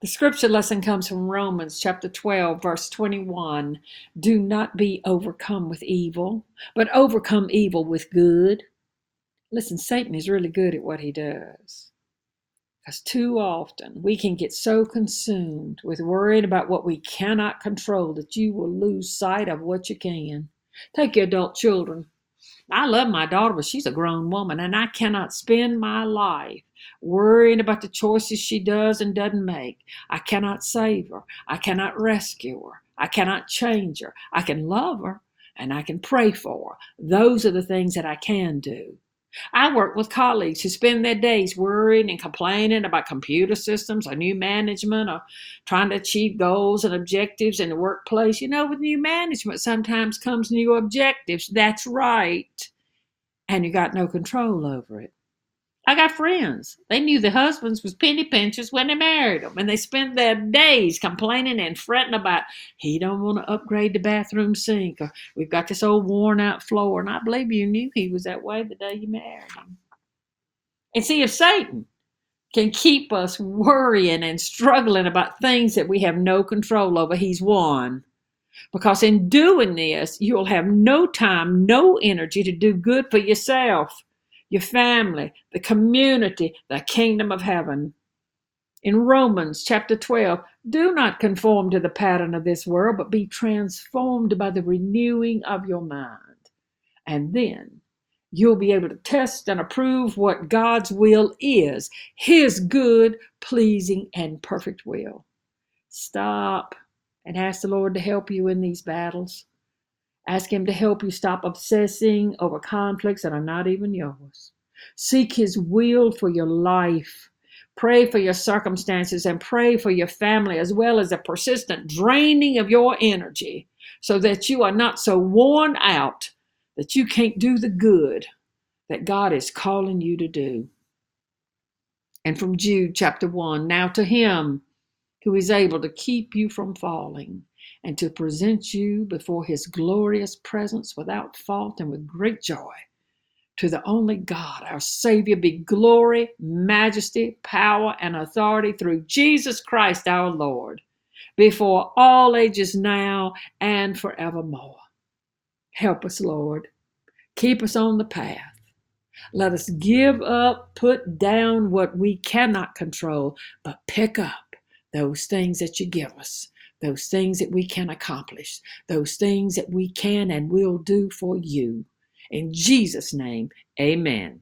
The scripture lesson comes from Romans chapter 12, verse 21. Do not be overcome with evil, but overcome evil with good. Listen, Satan is really good at what he does. Because too often we can get so consumed with worrying about what we cannot control that you will lose sight of what you can. Take your adult children. I love my daughter, but she's a grown woman, and I cannot spend my life worrying about the choices she does and doesn't make. I cannot save her. I cannot rescue her. I cannot change her. I can love her and I can pray for her. Those are the things that I can do. I work with colleagues who spend their days worrying and complaining about computer systems or new management or trying to achieve goals and objectives in the workplace. You know, with new management, sometimes comes new objectives. That's right. And you got no control over it. I got friends. They knew the husbands was penny pinchers when they married them, and they spent their days complaining and fretting about he don't want to upgrade the bathroom sink, or we've got this old worn out floor. And I believe you knew he was that way the day you married him. And see if Satan can keep us worrying and struggling about things that we have no control over, he's won. Because in doing this, you'll have no time, no energy to do good for yourself your family, the community, the kingdom of heaven. In Romans chapter 12, do not conform to the pattern of this world, but be transformed by the renewing of your mind. And then you'll be able to test and approve what God's will is His good, pleasing, and perfect will. Stop and ask the Lord to help you in these battles. Ask Him to help you stop obsessing over conflicts that are not even yours. Seek His will for your life. Pray for your circumstances and pray for your family, as well as a persistent draining of your energy, so that you are not so worn out that you can't do the good that God is calling you to do. And from Jude chapter 1 Now to Him who is able to keep you from falling and to present you before his glorious presence without fault and with great joy. To the only God, our Savior, be glory, majesty, power, and authority through Jesus Christ our Lord, before all ages now and forevermore. Help us, Lord. Keep us on the path. Let us give up, put down what we cannot control, but pick up those things that you give us those things that we can accomplish, those things that we can and will do for you. In Jesus' name, amen.